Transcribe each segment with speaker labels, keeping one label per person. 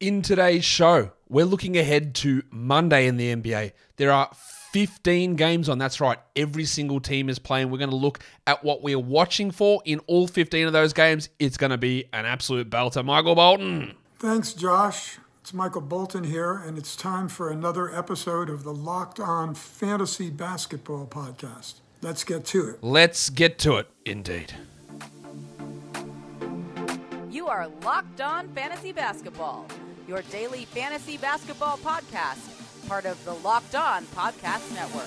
Speaker 1: In today's show, we're looking ahead to Monday in the NBA. There are 15 games on. That's right. Every single team is playing. We're going to look at what we're watching for in all 15 of those games. It's going to be an absolute belter. Michael Bolton.
Speaker 2: Thanks, Josh. It's Michael Bolton here, and it's time for another episode of the Locked On Fantasy Basketball Podcast. Let's get to it.
Speaker 1: Let's get to it, indeed.
Speaker 3: You are Locked On Fantasy Basketball your daily fantasy basketball podcast, part of the Locked On Podcast Network.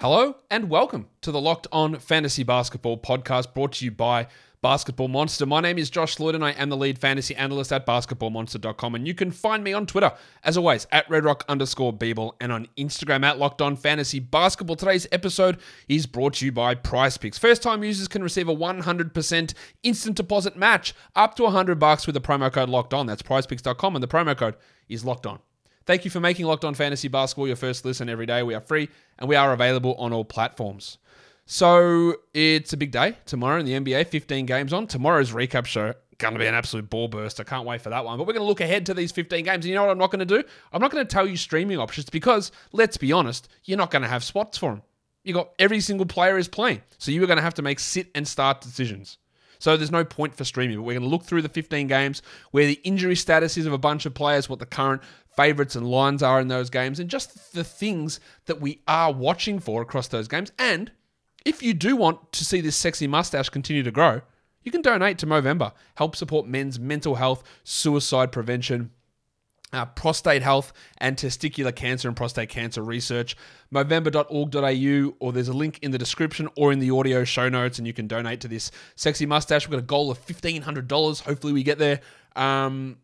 Speaker 1: Hello and welcome to the Locked On Fantasy Basketball podcast brought to you by Basketball Monster. My name is Josh Lloyd and I am the lead fantasy analyst at basketballmonster.com. And you can find me on Twitter, as always, at redrock underscore bball and on Instagram at Locked On Fantasy Basketball. Today's episode is brought to you by PrizePicks. First time users can receive a 100% instant deposit match up to 100 bucks with the promo code Locked On. That's prizepicks.com and the promo code is Locked On. Thank you for making Locked On Fantasy Basketball your first listen every day. We are free and we are available on all platforms. So it's a big day tomorrow in the NBA. 15 games on. Tomorrow's recap show going to be an absolute ball burst. I can't wait for that one. But we're going to look ahead to these 15 games. And you know what I'm not going to do? I'm not going to tell you streaming options because, let's be honest, you're not going to have spots for them. You got every single player is playing. So you are going to have to make sit and start decisions. So there's no point for streaming. But we're going to look through the 15 games, where the injury status is of a bunch of players, what the current favorites and lines are in those games, and just the things that we are watching for across those games. And if you do want to see this sexy mustache continue to grow, you can donate to Movember. Help support men's mental health, suicide prevention, uh, prostate health, and testicular cancer and prostate cancer research. Movember.org.au, or there's a link in the description or in the audio show notes, and you can donate to this sexy mustache. We've got a goal of $1,500. Hopefully, we get there um,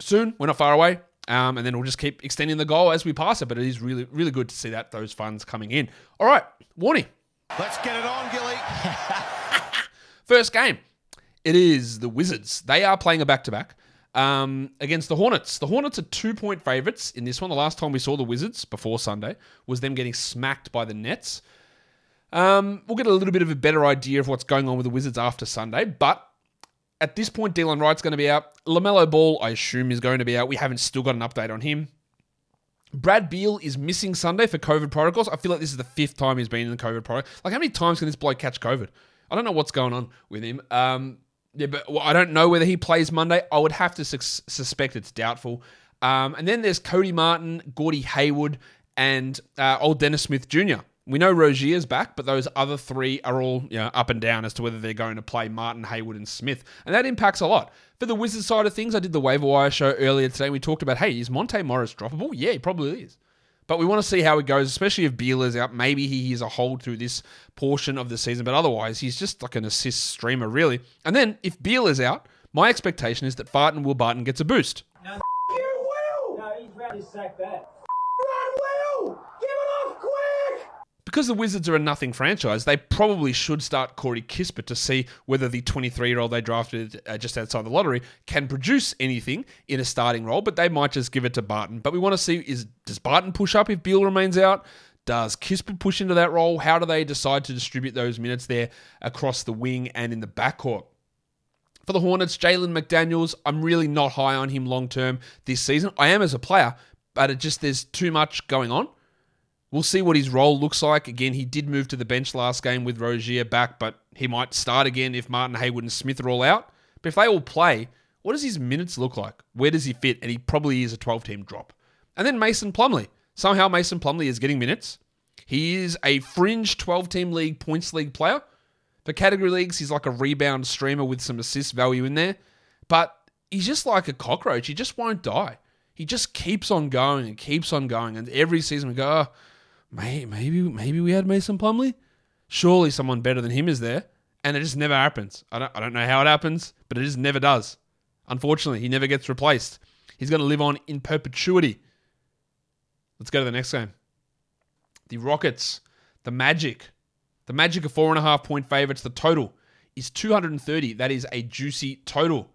Speaker 1: soon. We're not far away. Um, and then we'll just keep extending the goal as we pass it. But it is really, really good to see that those funds coming in. All right, warning.
Speaker 4: Let's get it on, Gilly.
Speaker 1: First game. It is the Wizards. They are playing a back to back against the Hornets. The Hornets are two point favorites in this one. The last time we saw the Wizards before Sunday was them getting smacked by the Nets. Um, we'll get a little bit of a better idea of what's going on with the Wizards after Sunday, but at this point, Delon Wright's going to be out. LaMelo Ball, I assume, is going to be out. We haven't still got an update on him. Brad Beal is missing Sunday for COVID protocols. I feel like this is the fifth time he's been in the COVID protocol. Like, how many times can this bloke catch COVID? I don't know what's going on with him. Um, yeah, but well, I don't know whether he plays Monday. I would have to su- suspect it's doubtful. Um, and then there's Cody Martin, Gordy Hayward, and uh, old Dennis Smith Jr. We know Rozier's back, but those other three are all you know, up and down as to whether they're going to play Martin, Hayward, and Smith. And that impacts a lot. For the Wizards side of things, I did the waiver wire show earlier today. And We talked about, hey, is Monte Morris droppable? Yeah, he probably is. But we want to see how it goes, especially if Beal is out. Maybe he is a hold through this portion of the season, but otherwise, he's just like an assist streamer, really. And then if Beal is out, my expectation is that Barton Will Barton gets a boost.
Speaker 5: No, you will! No, he's ready to sack that. Run, Will! Give it off quick!
Speaker 1: Because the Wizards are a nothing franchise, they probably should start Corey Kispert to see whether the 23 year old they drafted uh, just outside the lottery can produce anything in a starting role. But they might just give it to Barton. But we want to see is does Barton push up if Beal remains out? Does Kispert push into that role? How do they decide to distribute those minutes there across the wing and in the backcourt? For the Hornets, Jalen McDaniels, I'm really not high on him long term this season. I am as a player, but it just there's too much going on. We'll see what his role looks like. Again, he did move to the bench last game with Rozier back, but he might start again if Martin Hayward and Smith are all out. But if they all play, what does his minutes look like? Where does he fit? And he probably is a 12 team drop. And then Mason Plumlee. Somehow Mason Plumlee is getting minutes. He is a fringe 12 team league points league player. For category leagues, he's like a rebound streamer with some assist value in there. But he's just like a cockroach. He just won't die. He just keeps on going and keeps on going. And every season we go, oh, maybe maybe we had Mason Plumlee. Surely someone better than him is there, and it just never happens. I don't I don't know how it happens, but it just never does. Unfortunately, he never gets replaced. He's going to live on in perpetuity. Let's go to the next game. The Rockets, the Magic, the Magic are four and a half point favorites. The total is 230. That is a juicy total.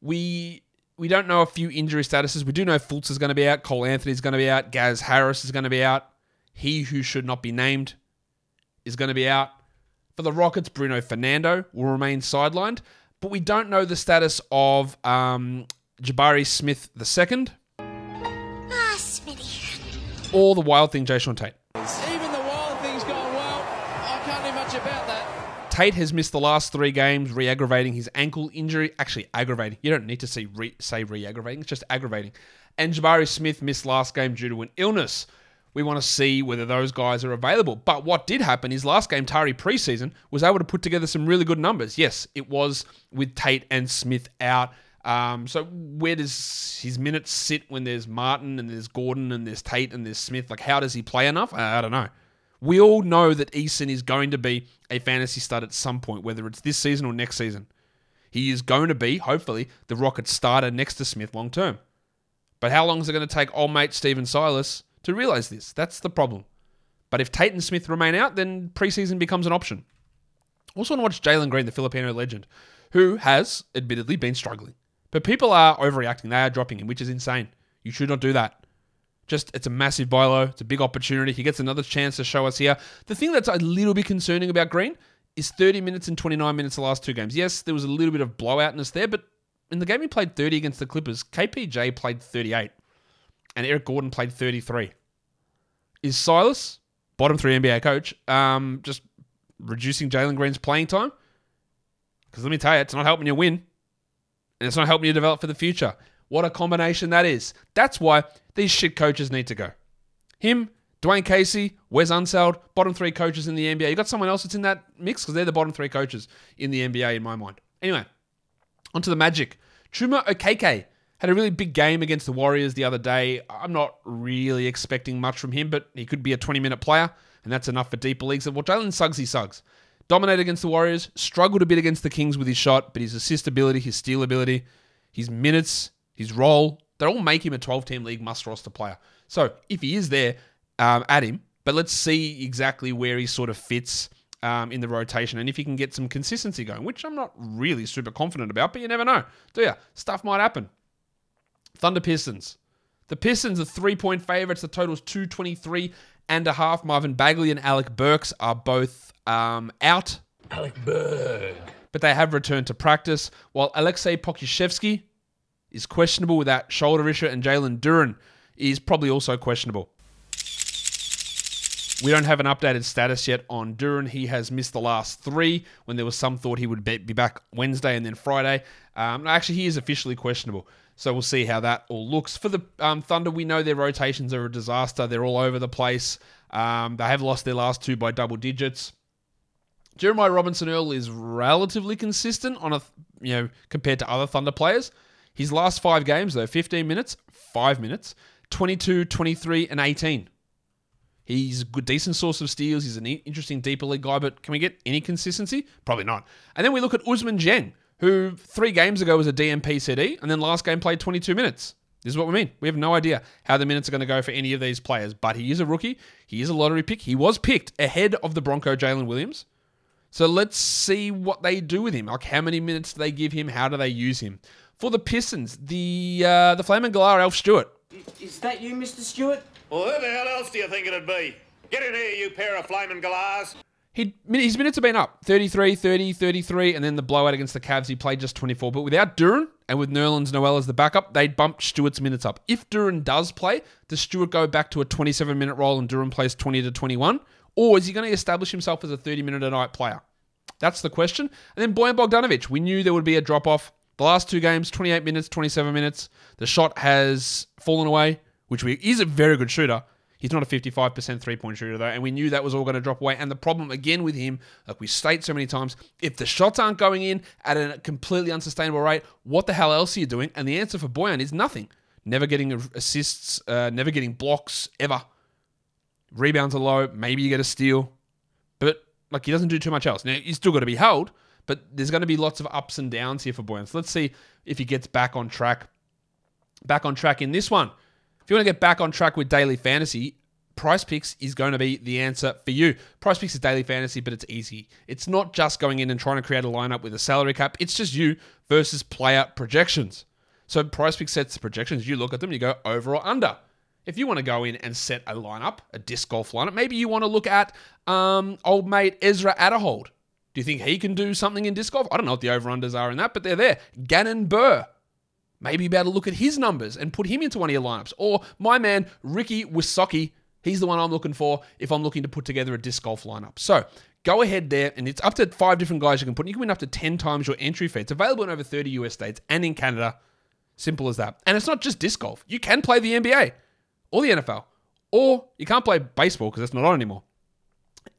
Speaker 1: We we don't know a few injury statuses. We do know Fultz is going to be out. Cole Anthony is going to be out. Gaz Harris is going to be out. He who should not be named is going to be out. For the Rockets, Bruno Fernando will remain sidelined, but we don't know the status of um, Jabari Smith II
Speaker 6: Ah, Smitty.
Speaker 1: or the wild thing, Jae'Sean Tate.
Speaker 7: Even the wild thing's gone well. I can't do much about that.
Speaker 1: Tate has missed the last three games, re aggravating his ankle injury. Actually, aggravating. You don't need to see re- say re aggravating, it's just aggravating. And Jabari Smith missed last game due to an illness. We want to see whether those guys are available. But what did happen is last game, Tari preseason was able to put together some really good numbers. Yes, it was with Tate and Smith out. Um, so where does his minutes sit when there's Martin and there's Gordon and there's Tate and there's Smith? Like, how does he play enough? I, I don't know. We all know that Eason is going to be a fantasy stud at some point, whether it's this season or next season. He is going to be, hopefully, the Rockets starter next to Smith long term. But how long is it going to take old mate Stephen Silas to realize this? That's the problem. But if Tate and Smith remain out, then preseason becomes an option. Also want to watch Jalen Green, the Filipino legend, who has admittedly been struggling. But people are overreacting. They are dropping him, which is insane. You should not do that. Just, it's a massive buy low. It's a big opportunity. He gets another chance to show us here. The thing that's a little bit concerning about Green is 30 minutes and 29 minutes the last two games. Yes, there was a little bit of blowoutness there, but in the game he played 30 against the Clippers, KPJ played 38 and Eric Gordon played 33. Is Silas, bottom three NBA coach, um, just reducing Jalen Green's playing time? Because let me tell you, it's not helping you win and it's not helping you develop for the future. What a combination that is. That's why these shit coaches need to go. Him, Dwane Casey, Wes Unseld, bottom three coaches in the NBA. You got someone else that's in that mix because they're the bottom three coaches in the NBA in my mind. Anyway, onto the Magic. Chuma Okeke had a really big game against the Warriors the other day. I'm not really expecting much from him, but he could be a 20 minute player, and that's enough for deeper leagues. Well, Jalen Suggs, he Suggs. Dominated against the Warriors, struggled a bit against the Kings with his shot, but his assist ability, his steal ability, his minutes, his role, they all make him a 12 team league must roster player. So if he is there, um, add him, but let's see exactly where he sort of fits um, in the rotation and if he can get some consistency going, which I'm not really super confident about, but you never know, do you? Stuff might happen. Thunder Pistons. The Pistons are three point favorites. The total is 223 and a half. Marvin Bagley and Alec Burks are both um, out. Alec Berg. But they have returned to practice, while Aleksej Pokusevski is questionable with that shoulder issue, and Jalen Duren is probably also questionable. We don't have an updated status yet on Duren. He has missed the last three when there was some thought he would be be back Wednesday and then Friday. Um, actually, he is officially questionable. So we'll see how that all looks. For the um, Thunder, we know their rotations are a disaster. They're all over the place. Um, they have lost their last two by double digits. Jeremiah Robinson Earl is relatively consistent on a you know compared to other Thunder players. His last five games though, 15 minutes, 5 minutes, 22, 23 and 18. He's a good, decent source of steals. He's an interesting deeper league guy, but can we get any consistency? Probably not. And then we look at Ousmane Dieng, who three games ago was a DMP CD, and then last game played 22 minutes. This is what we mean. We have no idea how the minutes are going to go for any of these players, but he is a rookie. He is a lottery pick. He was picked ahead of the Bronco Jalen Williams. So let's see what they do with him. Like how many minutes do they give him? How do they use him? For the Pistons, the uh, the Flaming Galar, Alf Stewart.
Speaker 5: Is that you, Mr. Stewart?
Speaker 4: Well, who the hell else do you think it'd be? Get in here, you pair of flaming galahs.
Speaker 1: He, his minutes have been up 33, 30, 33, and then the blowout against the Cavs, he played just 24. But without Duren and with Nerlens Noel as the backup, they'd bump Stewart's minutes up. If Duren does play, does Stewart go back to a 27 minute role and Duren plays 20 to 21? Or is he going to establish himself as a 30 minute a night player? That's the question. And then Bojan Bogdanovic, we knew there would be a drop off. The last two games, 28 minutes, 27 minutes. The shot has fallen away, which is a very good shooter. He's not a 55% three point shooter, though, and we knew that was all going to drop away. And the problem, again, with him, like we state so many times, if the shots aren't going in at a completely unsustainable rate, what the hell else are you doing? And the answer for Bojan is nothing. Never getting assists, uh, never getting blocks, ever. Rebounds are low. Maybe you get a steal. But like he doesn't do too much else. Now he's still got to be held, but there's going to be lots of ups and downs here for Bojan. So let's see if he gets back on track. Back on track in this one. If you want to get back on track with daily fantasy, PrizePicks is going to be the answer for you. PrizePicks is daily fantasy, but it's easy. It's not just going in and trying to create a lineup with a salary cap. It's just you versus player projections. So PrizePicks sets the projections. You look at them, you go over or under. If you want to go in and set a lineup, a disc golf lineup, maybe you want to look at um, old mate Ezra Aderhold. Do you think he can do something in disc golf? I don't know what the over-unders are in that, but they're there. Gannon Buhr. Maybe you better look at his numbers and put him into one of your lineups. Or my man, Ricky Wysocki. He's the one I'm looking for if I'm looking to put together a disc golf lineup. So go ahead there, and it's up to five different guys you can put. You can win up to 10 times your entry fee. It's available in over 30 US states and in Canada. Simple as that. And it's not just disc golf. You can play the NBA or the NFL, or you can't play baseball because it's not on anymore.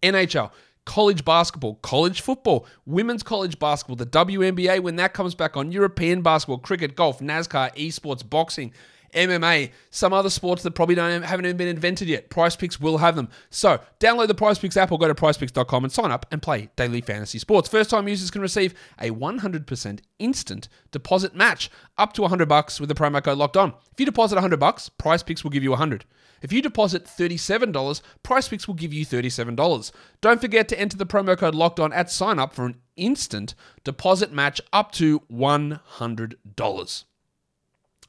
Speaker 1: NHL, college basketball, college football, women's college basketball, the WNBA when that comes back on, European basketball, cricket, golf, NASCAR, esports, boxing, MMA, some other sports that probably don't haven't even been invented yet. PrizePicks will have them. So download the PrizePicks app or go to PrizePicks.com and sign up and play daily fantasy sports. First time users can receive a 100% instant deposit match up to 100 bucks with the promo code locked on. If you deposit 100 bucks, PrizePicks will give you 100. If you deposit $37, PrizePicks will give you $37. Don't forget to enter the promo code locked on at sign up for an instant deposit match up to $100.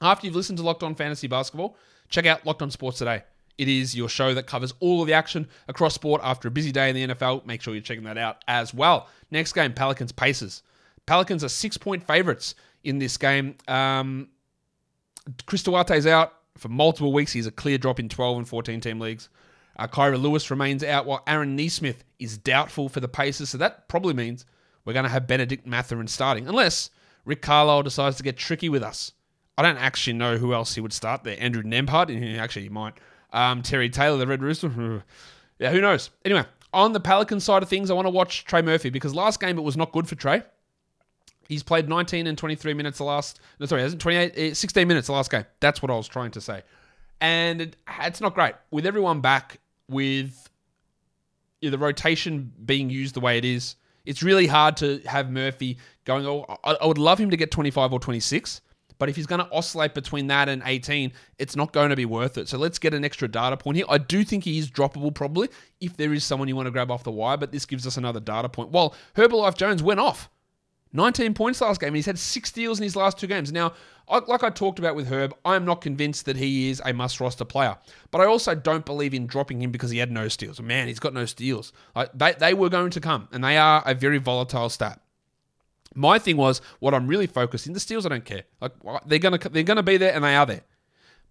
Speaker 1: After you've listened to Locked On Fantasy Basketball, check out Locked On Sports Today. It is your show that covers all of the action across sport after a busy day in the NFL. Make sure you're checking that out as well. Next game, Pelicans Pacers. Pelicans are six point favorites in this game. Um, Chris Duarte's out for multiple weeks. He's a clear drop in 12 and 14 team leagues. Uh, Kira Lewis remains out while Aaron Nesmith is doubtful for the Pacers. So that probably means we're going to have Benedict Mathurin starting, unless Rick Carlisle decides to get tricky with us. I don't actually know who else he would start there. Andrew Nembhard, actually he might. Um, Terry Taylor, the Red Rooster. yeah, who knows? Anyway, on the Pelican side of things, I want to watch Trey Murphy because last game it was not good for Trey. He's played 19 and 23 minutes the last. No, sorry, hasn't 28, eh, 16 minutes the last game. That's what I was trying to say, and it, it's not great with everyone back with the rotation being used the way it is. It's really hard to have Murphy going. Oh, I, I would love him to get 25 or 26 but if he's going to oscillate between that and 18, it's not going to be worth it. So let's get an extra data point here. I do think he is droppable probably if there is someone you want to grab off the wire, but this gives us another data point. Well, Herbalife Jones went off. 19 points last game, and he's had six steals in his last two games. Now, like I talked about with Herb, I am not convinced that he is a must roster player, but I also don't believe in dropping him because he had no steals. Man, he's got no steals. Like, they, they were going to come, and they are a very volatile stat. My thing was what I'm really focused in the steals. I don't care. Like they're gonna they're gonna be there and they are there.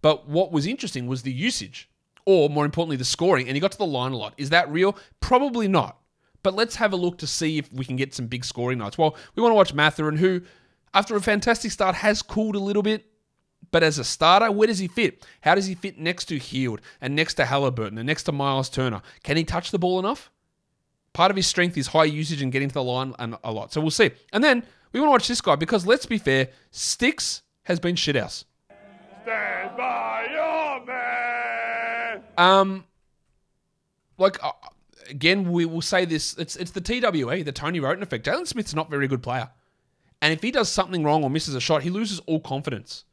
Speaker 1: But what was interesting was the usage, or more importantly, the scoring. And he got to the line a lot. Is that real? Probably not. But let's have a look to see if we can get some big scoring nights. Well, we want to watch Mathurin, who, after a fantastic start, has cooled a little bit. But as a starter, where does he fit? How does he fit next to Hield and next to Halliburton and next to Miles Turner? Can he touch the ball enough? Part of his strength is high usage and getting to the line and a lot. So we'll see. And then we want to watch this guy because let's be fair, Sticks has been shithouse. Stand by your man. Um, like uh, again, we will say this. It's it's the TWE, the Tony Wroten effect. Jalen Smith's not a very good player, and if he does something wrong or misses a shot, he loses all confidence.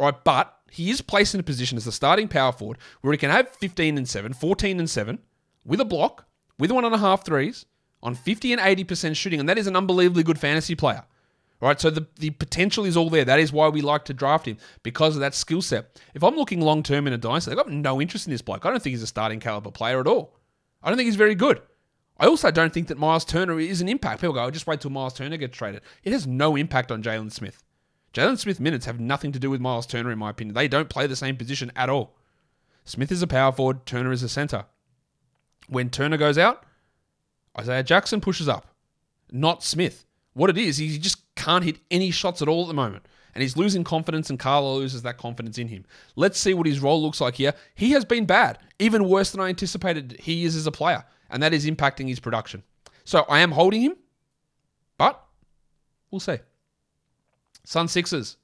Speaker 1: Right, but he is placed in a position as the starting power forward where he can have 15 and 7, 14 and 7 with a block with one and a half threes on 50 and 80% shooting, and that is an unbelievably good fantasy player. Right, so the, the potential is all there. That is why we like to draft him because of that skill set. If I'm looking long term in a dynasty, I've got no interest in this bloke. I don't think he's a starting caliber player at all. I don't think he's very good. I also don't think that Miles Turner is an impact. People go, oh, just wait till Miles Turner gets traded. It has no impact on Jalen Smith. Jalen Smith minutes have nothing to do with Miles Turner, in my opinion. They don't play the same position at all. Smith is a power forward, Turner is a center. When Turner goes out, Isaiah Jackson pushes up, not Smith. What it is, he just can't hit any shots at all at the moment. And he's losing confidence, and Carlo loses that confidence in him. Let's see what his role looks like here. He has been bad, even worse than I anticipated he is as a player, and that is impacting his production. So I am holding him, but we'll see. Sun Sixers.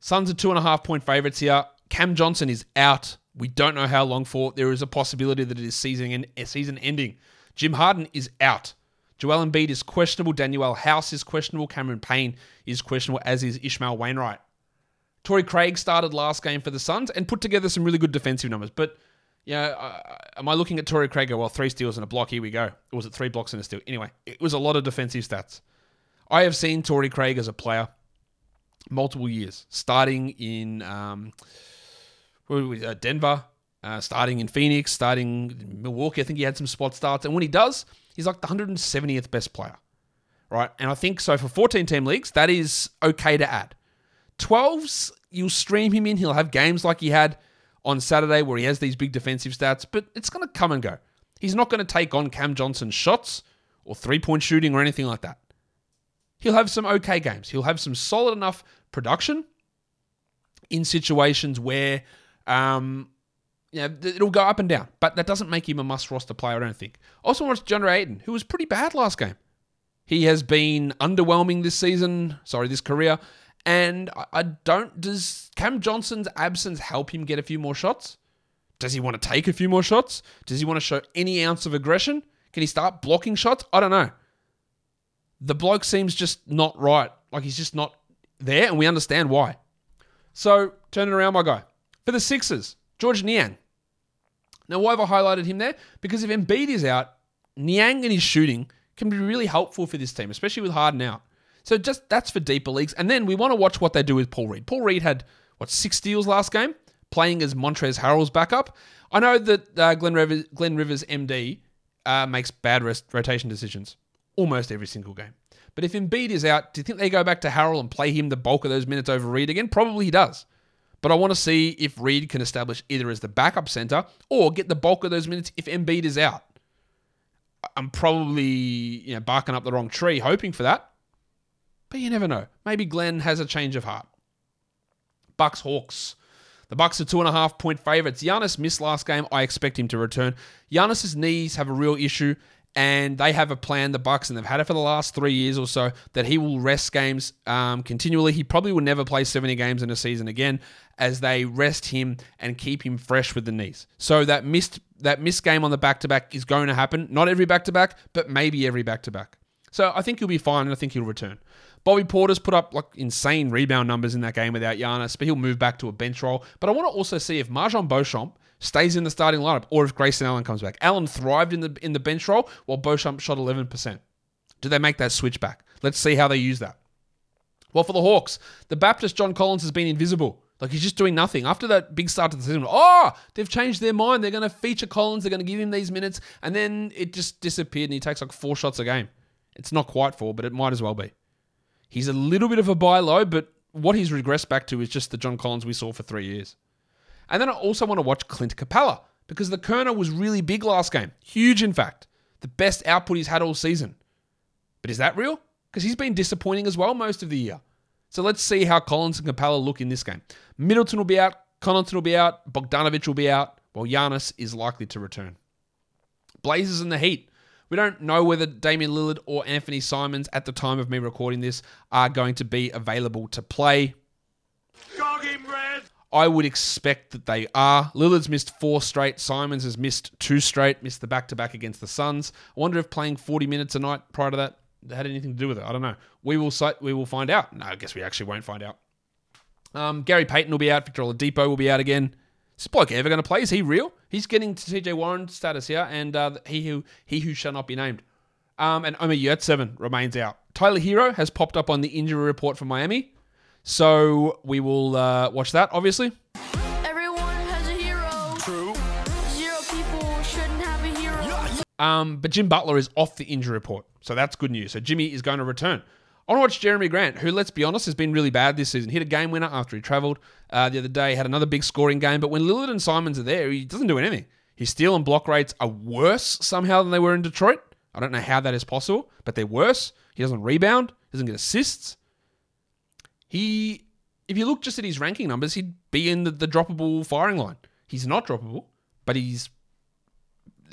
Speaker 1: Suns are two and a half point favorites here. Cam Johnson is out we don't know how long for. There is a possibility that it is season, and season ending. Jim Harden is out. Joel Embiid is questionable. Danuel House is questionable. Cameron Payne is questionable, as is Ishmael Wainright. Torrey Craig started last game for the Suns and put together some really good defensive numbers. But, you know, uh, am I looking at Torrey Craig? Well, three steals and a block. Here we go. Or was it three blocks and a steal? Anyway, it was a lot of defensive stats. I have seen Torrey Craig as a player multiple years, starting in. Um, uh, Denver, uh, starting in Phoenix, starting in Milwaukee. I think he had some spot starts. And when he does, he's like the 170th best player, right? And I think so for 14 team leagues, that is okay to add. 12s, you'll stream him in. He'll have games like he had on Saturday where he has these big defensive stats, but it's going to come and go. He's not going to take on Cam Johnson's shots or three point shooting or anything like that. He'll have some okay games. He'll have some solid enough production in situations where um, know, it'll go up and down, but that doesn't make him a must roster player, I don't think. Also, watched John Ayton, who was pretty bad last game. He has been underwhelming this season, sorry, this career. And I don't, does Cam Johnson's absence help him get a few more shots? Does he want to take a few more shots? Does he want to show any ounce of aggression? Can he start blocking shots? I don't know. The bloke seems just not right. Like he's just not there, and we understand why. So, turn it around, my guy. For the Sixers, Georges Niang. Now, why have I highlighted him there? Because if Embiid is out, Niang and his shooting can be really helpful for this team, especially with Harden out. So just that's for deeper leagues. And then we want to watch what they do with Paul Reed. Paul Reed had, what, six steals last game, playing as Montrezl Harrell's backup. I know that uh, Glenn, Rivers, Glenn Rivers, MD, uh, makes bad rest, rotation decisions almost every single game. But if Embiid is out, do you think they go back to Harrell and play him the bulk of those minutes over Reed again? Probably he does. But I want to see if Reed can establish either as the backup center or get the bulk of those minutes if Embiid is out. I'm probably you know barking up the wrong tree, hoping for that. But you never know. Maybe Glenn has a change of heart. Bucks Hawks. The Bucks are two and a half point favorites. Giannis missed last game. I expect him to return. Giannis's knees have a real issue, and they have a plan, the Bucks, and they've had it for the last three years or so, that he will rest games um, continually. He probably will never play 70 games in a season again, as they rest him and keep him fresh with the knees. So that missed that missed game on the back to back is going to happen. Not every back to back, but maybe every back to back. So I think he'll be fine, and I think he'll return. Bobby Portis put up like insane rebound numbers in that game without Giannis, but he'll move back to a bench role. But I want to also see if MarJon Beauchamp stays in the starting lineup or if Grayson Allen comes back. Allen thrived in the in the bench role while Beauchamp shot 11%. Do they make that switch back? Let's see how they use that. Well, for the Hawks, the Baptist John Collins has been invisible. Like he's just doing nothing. After that big start to the season, oh, they've changed their mind. They're going to feature Collins. They're going to give him these minutes. And then it just disappeared and he takes like four shots a game. It's not quite four, but it might as well be. He's a little bit of a buy low, but what he's regressed back to is just the John Collins we saw for three years. And then I also want to watch Clint Capela because the Kerner was really big last game. Huge, in fact. The best output he's had all season. But is that real? Because he's been disappointing as well most of the year. So let's see how Collins and Capela look in this game. Middleton will be out, Connaughton will be out, Bogdanovic will be out, while Giannis is likely to return. Blazers and the Heat. We don't know whether Damian Lillard or Anthony Simons at the time of me recording this are going to be available to play. I would expect that they are. Lillard's missed four straight. Simons has missed two straight, missed the back to back against the Suns. I wonder if playing 40 minutes a night prior to that had anything to do with it. I don't know. We will we will find out. No, I guess we actually won't find out. Um, Gary Payton will be out. Victor Oladipo will be out again. Is bloke ever going to play? Is he real? He's getting to TJ Warren status here, and uh, he who he who shall not be named. Um, and Omer Yurtseven remains out. Tyler Herro has popped up on the injury report for Miami, so we will uh, watch that. Obviously,
Speaker 8: Everyone has a hero. True. Zero people shouldn't have a hero.
Speaker 1: um, but Jim Butler is off the injury report, so that's good news. So Jimmy is going to return. I want to watch Jerami Grant, who, let's be honest, has been really bad this season. Hit a game winner after he travelled uh, the other day, had another big scoring game. But when Lillard and Simons are there, he doesn't do anything. His steal and block rates are worse somehow than they were in Detroit. I don't know how that is possible, but they're worse. He doesn't rebound, doesn't get assists. He, if you look just at his ranking numbers, he'd be in the, the droppable firing line. He's not droppable, but he's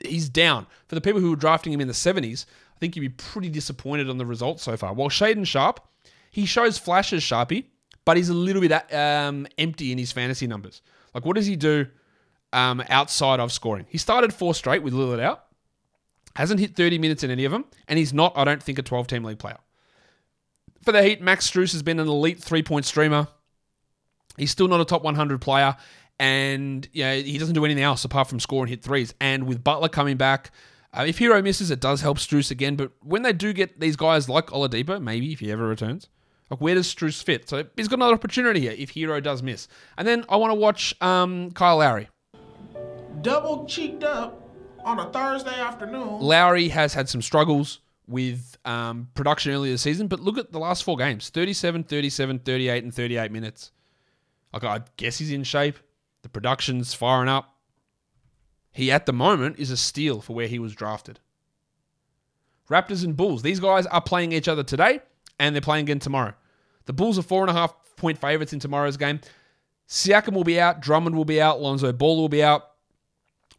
Speaker 1: he's down. For the people who were drafting him in the 70s, I think you'd be pretty disappointed on the results so far. While Shaedon Sharpe, he shows flashes, Sharpie, but he's a little bit um, empty in his fantasy numbers. Like, what does he do um, outside of scoring? He started four straight with Lillard out, hasn't hit 30 minutes in any of them, and he's not, I don't think, a 12 team league player. For the Heat, Max Strus has been an elite three point streamer. He's still not a top 100 player, and yeah, he doesn't do anything else apart from score and hit threes. And with Butler coming back, uh, if Herro misses, it does help Strus again. But when they do get these guys like Oladipo, maybe if he ever returns, like where does Strus fit? So he's got another opportunity here if Herro does miss. And then I want to watch um, Kyle Lowry.
Speaker 9: double cheeked up on a Thursday afternoon.
Speaker 1: Lowry has had some struggles with um, production earlier this season, but look at the last four games 37, 37, 38, and 38 minutes. Like, I guess he's in shape. The production's firing up. He, at the moment, is a steal for where he was drafted. Raptors and Bulls. These guys are playing each other today, and they're playing again tomorrow. The Bulls are four and a half point favorites in tomorrow's game. Siakam will be out. Drummond will be out. Lonzo Ball will be out.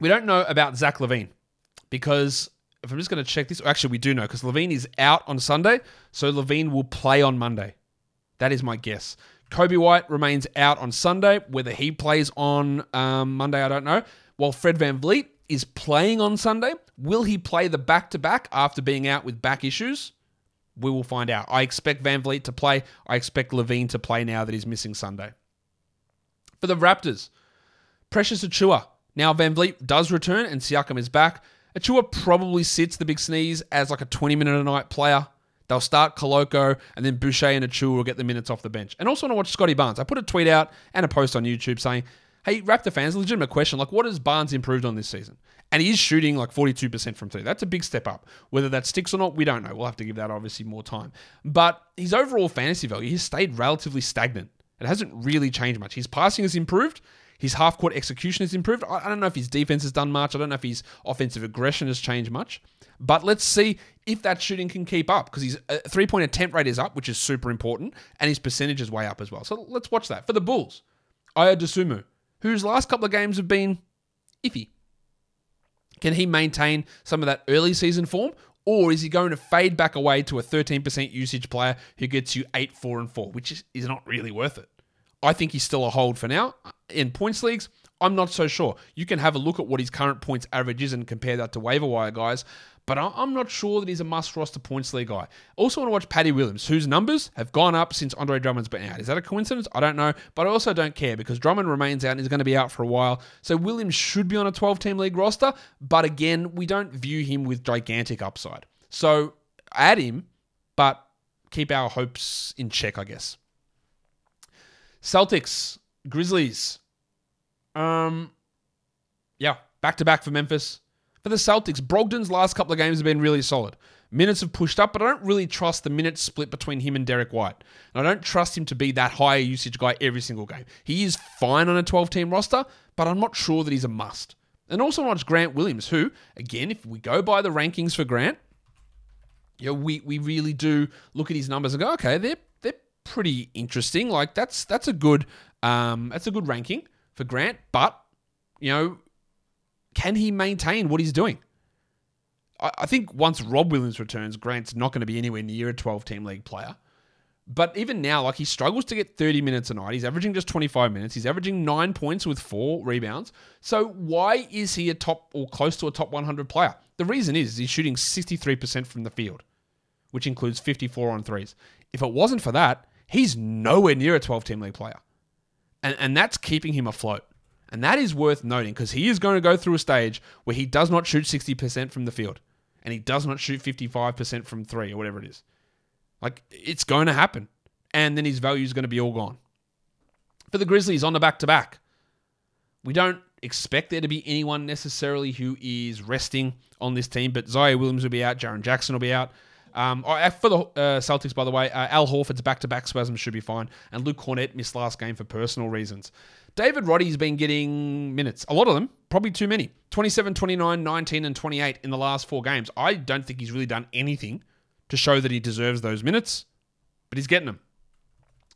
Speaker 1: We don't know about Zach LaVine because if I'm just going to check this, actually, we do know because LaVine is out on Sunday, so LaVine will play on Monday. That is my guess. Coby White remains out on Sunday. Whether he plays on um, Monday, I don't know. While Fred Van VanVleet is playing on Sunday, will he play the back to back after being out with back issues? We will find out. I expect Van VanVleet to play. I expect LaVine to play now that he's missing Sunday. For the Raptors, Precious Achiuwa. Now Van VanVleet does return and Siakam is back. Achiuwa probably sits the big sneeze as like a 20 minute a night player. They'll start Koloko and then Boucher and Achiuwa will get the minutes off the bench. And also want to watch Scottie Barnes. I put a tweet out and a post on YouTube saying, hey, Raptor fans, legitimate question. Like, what has Barnes improved on this season? And he is shooting like 42% from three. That's a big step up. Whether that sticks or not, we don't know. We'll have to give that obviously more time. But his overall fantasy value has stayed relatively stagnant. It hasn't really changed much. His passing has improved. His half court execution has improved. I don't know if his defense has done much. I don't know if his offensive aggression has changed much. But let's see if that shooting can keep up because his uh, three point attempt rate is up, which is super important, and his percentage is way up as well. So let's watch that. For the Bulls, Ayo Dosunmu, whose last couple of games have been iffy. Can he maintain some of that early season form? Or is he going to fade back away to a 13% usage player who gets you 8, 4, and 4, which is, is not really worth it? I think he's still a hold for now. In points leagues, I'm not so sure. You can have a look at what his current points average is and compare that to waiver wire guys, but I'm not sure that he's a must roster points league guy. Also, want to watch Paddy Williams, whose numbers have gone up since Andre Drummond's been out. Is that a coincidence? I don't know, but I also don't care because Drummond remains out and is going to be out for a while. So Williams should be on a 12 team league roster, but again, we don't view him with gigantic upside. So add him, but keep our hopes in check, I guess. Celtics, Grizzlies. Um, yeah, back to back for Memphis. For the Celtics, Brogdon's last couple of games have been really solid. Minutes have pushed up, but I don't really trust the minutes split between him and Derrick White. And I don't trust him to be that higher usage guy every single game. He is fine on a 12 team roster, but I'm not sure that he's a must. And also watch Grant Williams, who, again, if we go by the rankings for Grant, you know, we, we really do look at his numbers and go, okay, they're they're pretty interesting. Like that's that's a good um that's a good ranking for Grant, but you know, can he maintain what he's doing? I, I think once Rob Williams returns, Grant's not going to be anywhere near a 12 team league player. But even now, like he struggles to get 30 minutes a night. He's averaging just 25 minutes. He's averaging nine points with four rebounds. So why is he a top or close to a top 100 player? The reason is he's shooting 63% from the field, which includes 54 on threes. If it wasn't for that, he's nowhere near a 12 team league player. And, and that's keeping him afloat. And that is worth noting because he is going to go through a stage where he does not shoot 60% from the field and he does not shoot 55% from three or whatever it is. Like, it's going to happen. And then his value is going to be all gone. For the Grizzlies on the back to back, we don't expect there to be anyone necessarily who is resting on this team, but Ziaire Williams will be out, Jaren Jackson will be out. Um, for the uh, Celtics, by the way, uh, Al Horford's back to back spasm should be fine, and Luke Kornet missed last game for personal reasons. David Roddy's been getting minutes, a lot of them, probably too many 27, 29, 19, and 28 in the last four games. I don't think he's really done anything to show that he deserves those minutes, but he's getting them.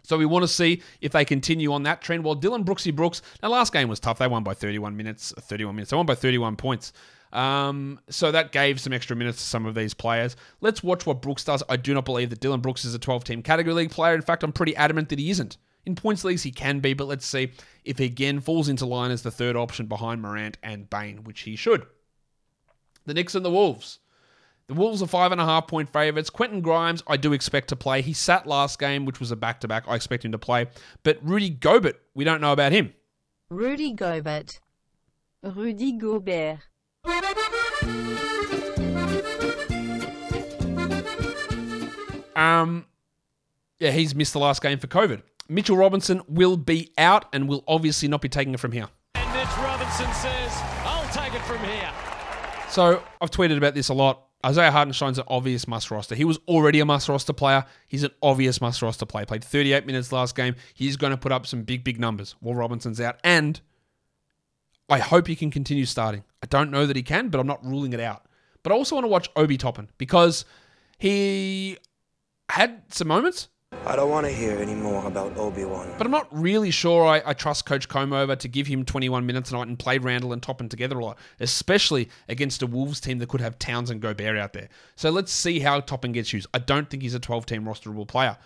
Speaker 1: So we want to see if they continue on that trend. While Dillon Brooksy Brooks, their last game was tough. They won by 31 minutes, 31 minutes. They won by 31 points. Um, so that gave some extra minutes to some of these players. Let's watch what Brooks does. I do not believe that Dillon Brooks is a 12 team category league player. In fact, I'm pretty adamant that he isn't. In points leagues, he can be, but let's see if he again falls into line as the third option behind Morant and Bane, which he should. The Knicks and the Wolves. The Wolves are five and a half point favourites. Quentin Grimes, I do expect to play. He sat last game, which was a back to back. I expect him to play. But Rudy Gobert, we don't know about him.
Speaker 10: Rudy Gobert. Rudy Gobert.
Speaker 1: Um, yeah, he's missed the last game for COVID. Mitchell Robinson will be out and will obviously not be taking it from here.
Speaker 7: And Mitch Robinson says, I'll take it from here.
Speaker 1: So I've tweeted about this a lot. Isaiah Hartenstein's an obvious must roster. He was already a must roster player. He's an obvious must roster player. Played 38 minutes last game. He's going to put up some big, big numbers while Robinson's out. And I hope he can continue starting. I don't know that he can, but I'm not ruling it out. But I also want to watch Obi Toppin because he had some moments.
Speaker 11: I don't want to hear any more about Obi Wan.
Speaker 1: But I'm not really sure I, I trust Coach Comover to give him 21 minutes tonight and play Randall and Toppin together a lot, especially against a Wolves team that could have Towns and Gobert out there. So let's see how Toppin gets used. I don't think he's a 12 team rosterable player.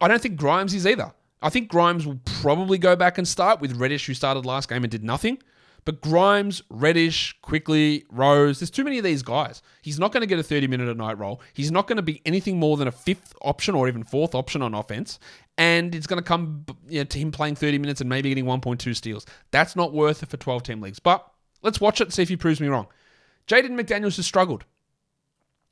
Speaker 1: I don't think Grimes is either. I think Grimes will probably go back and start with Reddish, who started last game and did nothing. But Grimes, Reddish, Quickley, Rose, there's too many of these guys. He's not going to get a 30 minute a night role. He's not going to be anything more than a fifth option or even fourth option on offense. And it's going to come you know, to him playing 30 minutes and maybe getting 1.2 steals. That's not worth it for 12 team leagues. But let's watch it and see if he proves me wrong. Jaden McDaniels has struggled.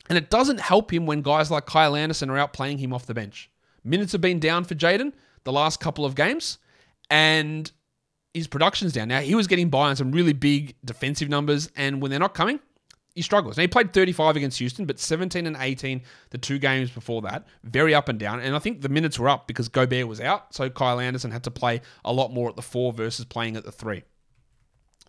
Speaker 1: And it doesn't help him when guys like Kyle Anderson are out playing him off the bench. Minutes have been down for Jaden the last couple of games. And his production's down. Now, he was getting by on some really big defensive numbers, and when they're not coming, he struggles. Now, he played 35 against Houston, but 17 and 18 the two games before that, very up and down. And I think the minutes were up because Gobert was out, so Kyle Anderson had to play a lot more at the four versus playing at the three.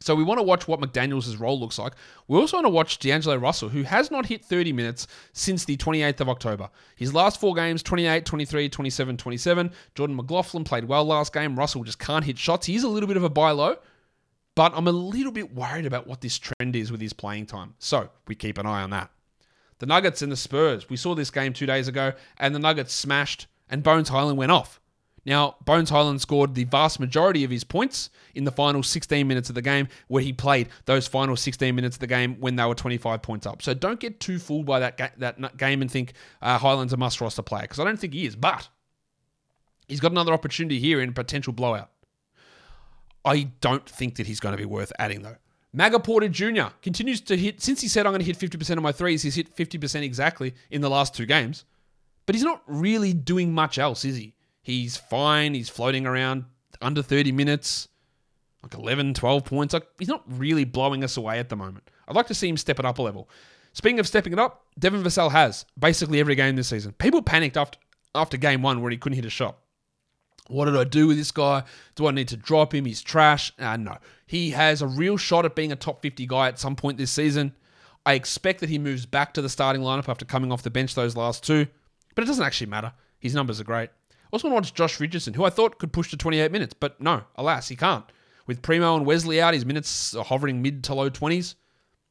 Speaker 1: So we want to watch what McDaniels' role looks like. We also want to watch D'Angelo Russell, who has not hit 30 minutes since the 28th of October. His last four games, 28, 23, 27, 27. Jordan McLaughlin played well last game. Russell just can't hit shots. He's a little bit of a buy low, but I'm a little bit worried about what this trend is with his playing time. So we keep an eye on that. The Nuggets and the Spurs. We saw this game two days ago, and the Nuggets smashed, and Bones Hyland went off. Now, Bones Hyland scored the vast majority of his points in the final 16 minutes of the game, where he played those final 16 minutes of the game when they were 25 points up. So don't get too fooled by that, ga- that game and think uh, Hyland's a must roster player, because I don't think he is. But he's got another opportunity here in a potential blowout. I don't think that he's going to be worth adding, though. Maga Porter Jr. continues to hit, since he said I'm going to hit 50% of my threes, he's hit 50% exactly in the last two games. But he's not really doing much else, is he? He's fine. He's floating around under 30 minutes, like 11, 12 points. Like he's not really blowing us away at the moment. I'd like to see him step it up a level. Speaking of stepping it up, Devin Vassell has basically every game this season. People panicked after after game one where he couldn't hit a shot. What did I do with this guy? Do I need to drop him? He's trash. Uh, no. He has a real shot at being a top 50 guy at some point this season. I expect that he moves back to the starting lineup after coming off the bench those last two, but it doesn't actually matter. His numbers are great. Also want to watch Josh Richardson, who I thought could push to 28 minutes, but no, alas, he can't. With Primo and Wesley out, his minutes are hovering mid to low 20s,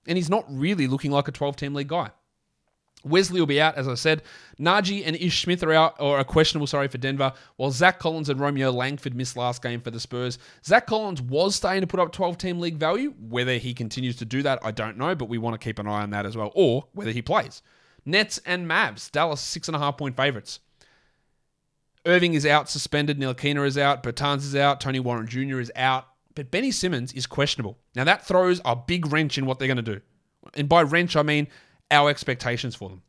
Speaker 1: and he's not really looking like a 12 team league guy. Wesley will be out, as I said. Naji and Ish Smith are out, or are questionable, sorry, for Denver, while Zach Collins and Romeo Langford missed last game for the Spurs. Zach Collins was starting to put up 12 team league value. Whether he continues to do that, I don't know, but we want to keep an eye on that as well, or whether he plays. Nets and Mavs, Dallas, six and a half point favorites. Irving is out, suspended. Ntilikina is out. Bertans is out. Tony Warren Jr. is out. But Benny Simmons is questionable. Now, that throws a big wrench in what they're going to do. And by wrench, I mean our expectations for them.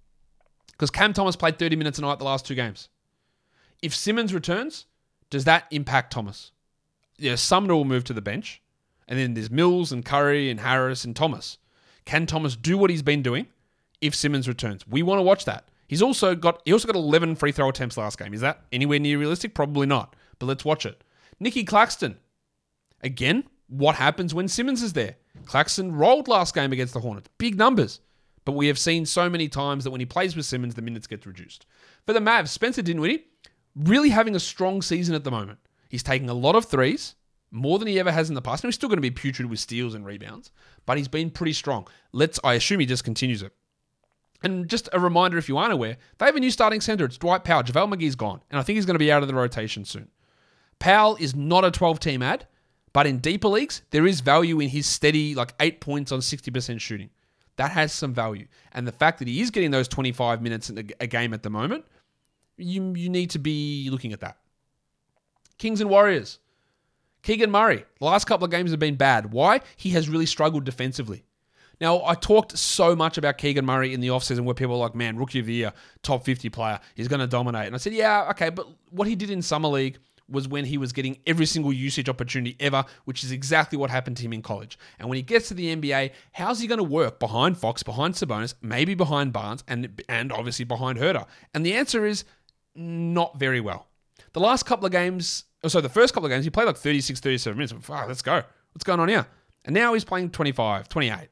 Speaker 1: Because Cam Thomas played 30 minutes a night the last two games. If Simmons returns, does that impact Thomas? Yeah, Sumner will move to the bench. And then there's Mills and Curry and Harris and Thomas. Can Thomas do what he's been doing if Simmons returns? We want to watch that. He's also got he also got 11 free throw attempts last game. Is that anywhere near realistic? Probably not. But let's watch it. Nicky Claxton. Again, what happens when Simmons is there? Claxton rolled last game against the Hornets. Big numbers. But we have seen so many times that when he plays with Simmons, the minutes get reduced. For the Mavs, Spencer Dinwiddie, really having a strong season at the moment. He's taking a lot of threes, more than he ever has in the past. Now he's still going to be putrid with steals and rebounds, but he's been pretty strong. Let's I assume he just continues it. And just a reminder if you aren't aware, they have a new starting center. It's Dwight Powell. JaVale McGee's gone, and I think he's going to be out of the rotation soon. Powell is not a 12 team ad, but in deeper leagues, there is value in his steady, like eight points on 60% shooting. That has some value. And the fact that he is getting those 25 minutes in a game at the moment, you, you need to be looking at that. Kings and Warriors. Keegan Murray, the last couple of games have been bad. Why? He has really struggled defensively. Now, I talked so much about Keegan Murray in the offseason where people were like, man, rookie of the year, top 50 player, he's going to dominate. And I said, yeah, okay, but what he did in Summer League was when he was getting every single usage opportunity ever, which is exactly what happened to him in college. And when he gets to the NBA, how's he going to work behind Fox, behind Sabonis, maybe behind Barnes, and and obviously behind Huerter? And the answer is not very well. The last couple of games, oh, or so the first couple of games, he played like 36, 37 minutes. Wow, let's go. What's going on here? And now he's playing 25, 28.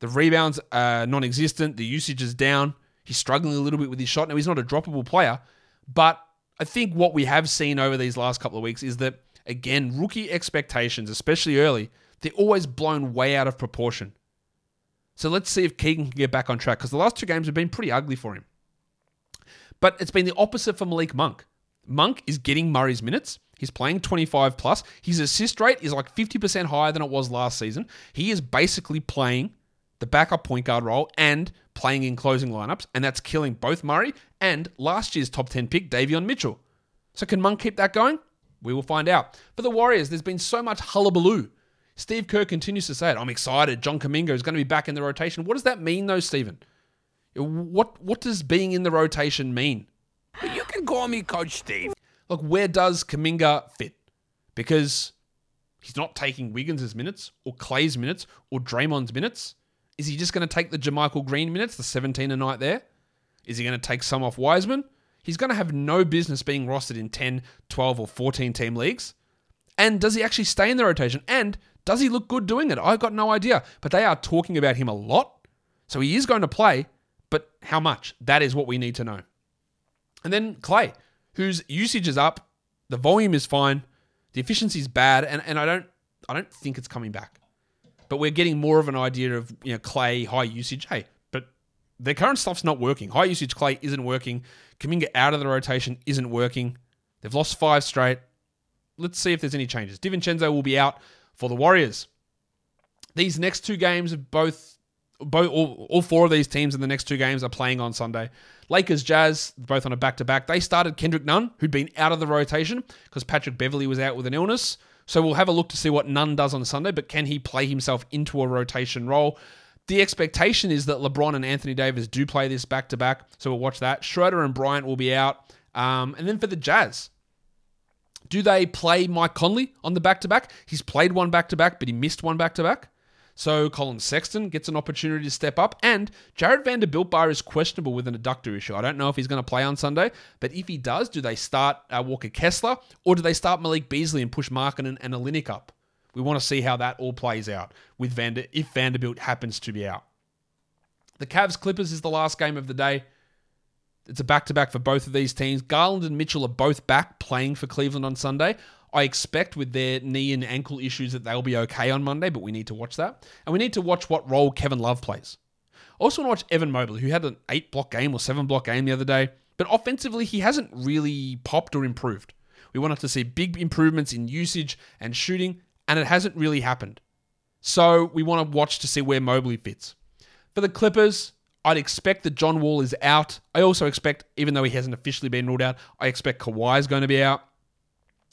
Speaker 1: The rebounds are non existent. The usage is down. He's struggling a little bit with his shot. Now, he's not a droppable player, but I think what we have seen over these last couple of weeks is that, again, rookie expectations, especially early, they're always blown way out of proportion. So let's see if Keegan can get back on track because the last two games have been pretty ugly for him. But it's been the opposite for Malik Monk. Monk is getting Murray's minutes. He's playing 25 plus. His assist rate is like 50% higher than it was last season. He is basically playing the backup point guard role and playing in closing lineups, and that's killing both Murray and last year's top 10 pick, Davion Mitchell. So can Monk keep that going? We will find out. For the Warriors, there's been so much hullabaloo. Steve Kerr continues to say it. I'm excited. John Kuminga is going to be back in the rotation. What does that mean, though, Stephen? What what does being in the rotation mean?
Speaker 12: You can call me Coach Steve.
Speaker 1: Look, where does Kuminga fit? Because he's not taking Wiggins' minutes or Clay's minutes or Draymond's minutes. Is he just going to take the JaMychal Green minutes, the 17 a night there? Is he going to take some off Wiseman? He's going to have no business being rostered in 10, 12, or 14 team leagues. And does he actually stay in the rotation? And does he look good doing it? I've got no idea. But they are talking about him a lot. So he is going to play, but how much? That is what we need to know. And then Clay, whose usage is up, the volume is fine, the efficiency is bad, and, and I don't I don't think it's coming back. But we're getting more of an idea of you know Clay high usage. Hey, but their current stuff's not working. High usage Clay isn't working. Kuminga out of the rotation isn't working. They've lost five straight. Let's see if there's any changes. DiVincenzo will be out for the Warriors. These next two games have both both all, all four of these teams in the next two games are playing on Sunday. Lakers Jazz, both on a back to back. They started Kendrick Nunn, who'd been out of the rotation because Patrick Beverley was out with an illness. So we'll have a look to see what Nunn does on Sunday, but can he play himself into a rotation role? The expectation is that LeBron and Anthony Davis do play this back to back, so we'll watch that. Schroeder and Bryant will be out. Um, and then for the Jazz, do they play Mike Conley on the back to back? He's played one back to back, but he missed one back to back. So Collin Sexton gets an opportunity to step up, and Jarred Vanderbilt Bar is questionable with an adductor issue. I don't know if he's going to play on Sunday, but if he does, do they start uh, Walker Kessler or do they start Malik Beasley and push Markkanen and Olynyk up? We want to see how that all plays out with Vander if Vanderbilt happens to be out. The Cavs Clippers is the last game of the day. It's a back to back for both of these teams. Garland and Mitchell are both back playing for Cleveland on Sunday. I expect with their knee and ankle issues that they'll be okay on Monday, but we need to watch that. And we need to watch what role Kevin Love plays. I also want to watch Evan Mobley, who had an eight block game or seven block game the other day, but offensively he hasn't really popped or improved. We wanted to see big improvements in usage and shooting, and it hasn't really happened. So we want to watch to see where Mobley fits. For the Clippers, I'd expect that John Wall is out. I also expect, even though he hasn't officially been ruled out, I expect Kawhi is going to be out.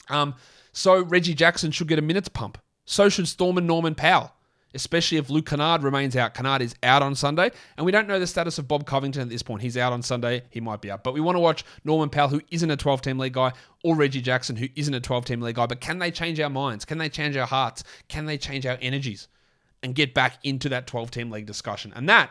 Speaker 1: Um, so Reggie Jackson should get a minutes pump. So should Storm and Norman Powell, especially if Luke Kennard remains out. Kennard is out on Sunday, and we don't know the status of Bob Covington at this point. He's out on Sunday. He might be out. But we want to watch Norman Powell, who isn't a 12 team league guy, or Reggie Jackson, who isn't a 12 team league guy. But can they change our minds? Can they change our hearts? Can they change our energies and get back into that 12 team league discussion? And that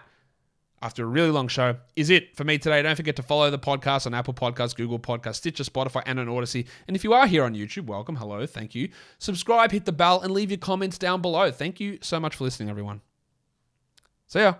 Speaker 1: after a really long show is it for me today. Don't forget to follow the podcast on Apple Podcasts, Google Podcasts, Stitcher, Spotify, and on Odysee. And if you are here on YouTube, welcome, hello, thank you. Subscribe, hit the bell, and leave your comments down below. Thank you so much for listening, everyone. See ya.